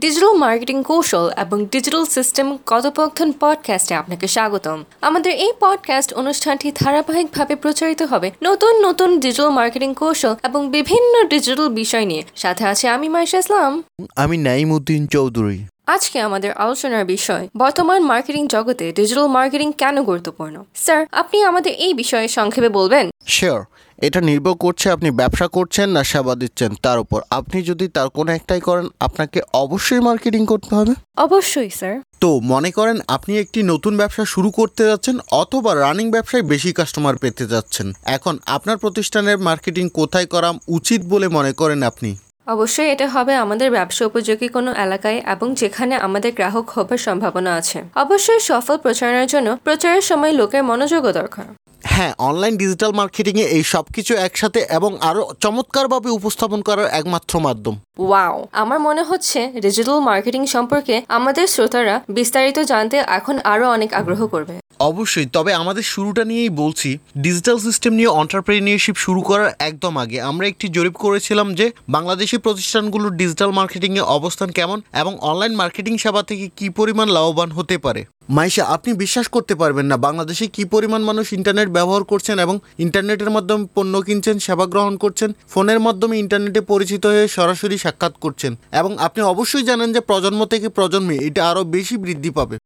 Digital marketing কৌশল এবং digital system কথোপকথন পডকাস্টে আপনাকে স্বাগতম। আমাদের এই পডকাস্ট অনুষ্ঠানটি ধারাবাহিকভাবে প্রচারিত হবে নতুন নতুন ডিজিটাল মার্কেটিং কৌশল এবং বিভিন্ন ডিজিটাল বিষয় নিয়ে। সাথে আছে আমি মাইশা ইসলাম। আমি নাইমুদ্দিন চৌধুরী। আজকে আমাদের আলোচনার বিষয় বর্তমান মার্কেটিং জগতে ডিজিটাল মার্কেটিং কেন গুরুত্বপূর্ণ? স্যার আপনি আমাদের এই বিষয়ে সংক্ষেপে বলবেন? শিওর এটা নির্ভর করছে আপনি ব্যবসা করছেন না সেবা দিচ্ছেন তার উপর। আপনি যদি তার কোনো একটাই করেন আপনাকে অবশ্যই মার্কেটিং করতে হবে। অবশ্যই স্যার। তো মনে করেন আপনি একটি নতুন ব্যবসা শুরু করতে যাচ্ছেন অথবা রানিং ব্যবসায় বেশি কাস্টমার পেতে যাচ্ছেন। এখন আপনার প্রতিষ্ঠানের মার্কেটিং কোথায় করা উচিত বলে মনে করেন আপনি? অবশ্যই এটা হবে আমাদের ব্যবসা উপযোগী কোনো এলাকায় এবং যেখানে আমাদের গ্রাহক হবার সম্ভাবনা আছে। অবশ্যই সফল প্রচারণার জন্য প্রচারের সময় লোকের মনোযোগও দরকার। হ্যাঁ অনলাইন ডিজিটাল মার্কেটিংয়ে এই সব কিছু একসাথে এবং আরও চমৎকারভাবে উপস্থাপন করার একমাত্র মাধ্যম। ওয়াও আমার মনে হচ্ছে ডিজিটাল মার্কেটিং সম্পর্কে আমাদের শ্রোতারা বিস্তারিত জানতে এখন আরও অনেক আগ্রহ করবে। অবশ্যই তবে আমাদের শুরুটা নিয়েই বলছি ডিজিটাল সিস্টেম নিয়ে অন্টারপ্রেনিয়রশিপ শুরু করার একদম আগে আমরা একটি জরিপ করেছিলাম যে বাংলাদেশি প্রতিষ্ঠানগুলোর ডিজিটাল মার্কেটিংয়ে অবস্থান কেমন এবং অনলাইন মার্কেটিং সেবা থেকে কী পরিমাণ লাভবান হতে পারে। মাইশা, আপনি বিশ্বাস করতে পারবেন না বাংলাদেশে কি পরিমাণ মানুষ ইন্টারনেট ব্যবহার করছেন এবং ইন্টারনেটের মাধ্যমে পণ্য কিনছেন, সেবা গ্রহণ করছেন, ফোনের মাধ্যমে ইন্টারনেটে পরিচিত হয়ে সরাসরি সাক্ষাৎ করছেন এবং আপনি অবশ্যই জানেন যে প্রজন্ম থেকে প্রজন্মে এটা আরও বেশি বৃদ্ধি পাবে।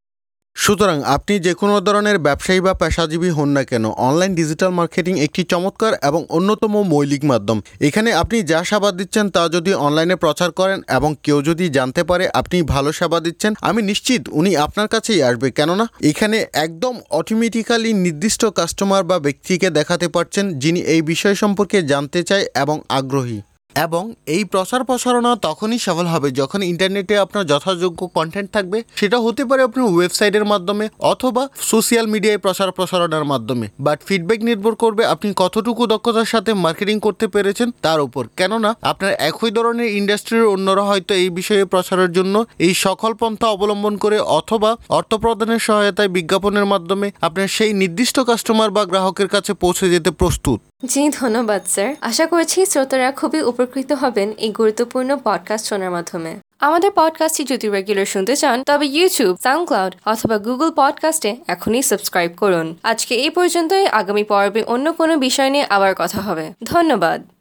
সুতরাং আপনি যে কোনো ধরনের ব্যবসায়ী বা পেশাজীবী হন না কেন অনলাইন ডিজিটাল মার্কেটিং একটি চমৎকার এবং অন্যতম মৌলিক মাধ্যম। এখানে আপনি যা সেবা দিচ্ছেন তা যদি অনলাইনে প্রচার করেন এবং কেউ যদি জানতে পারে আপনি ভালো সেবা দিচ্ছেন, আমি নিশ্চিত উনি আপনার কাছেই আসবে। কেননা, এখানে একদম অটোমেটিক্যালি নির্দিষ্ট কাস্টমার বা ব্যক্তিকে দেখাতে পারছেন যিনি এই বিষয় সম্পর্কে জানতে চায় এবং আগ্রহী। এবং এই প্রচার প্রসারণা তখনই সফল হবে যখন ইন্টারনেটে আপনার যথাযোগ্য কন্টেন্ট থাকবে। সেটা হতে পারে আপনার ওয়েবসাইটের মাধ্যমে অথবা সোশ্যাল মিডিয়ায় প্রচার প্রসারণার মাধ্যমে। বাট ফিডব্যাক নির্ভর করবে আপনি কতটুকু দক্ষতার সাথে মার্কেটিং করতে পেরেছেন তার উপর। কেননা আপনার একই ধরনের ইন্ডাস্ট্রির অন্যরা হয়তো এই বিষয়ে প্রচারের জন্য এই সকল পন্থা অবলম্বন করে অথবা অর্থ প্রদানের সহায়তায় বিজ্ঞাপনের মাধ্যমে আপনার সেই নির্দিষ্ট কাস্টমার বা গ্রাহকের কাছে পৌঁছে যেতে প্রস্তুত। জি, ধন্যবাদ, স্যার। আশা করছি শ্রোতারা খুবই উপকৃত হবেন এই গুরুত্বপূর্ণ পডকাস্ট শোনার মাধ্যমে। আমাদের পডকাস্টটি যদি রেগুলার শুনতে চান, তবে ইউটিউব সাউন্ডক্লাউড অথবা গুগল পডকাস্টে এখনই সাবস্ক্রাইব করুন। আজকে এই পর্যন্তই। আগামী পর্বে অন্য কোনো বিষয় নিয়ে আবার কথা হবে। ধন্যবাদ।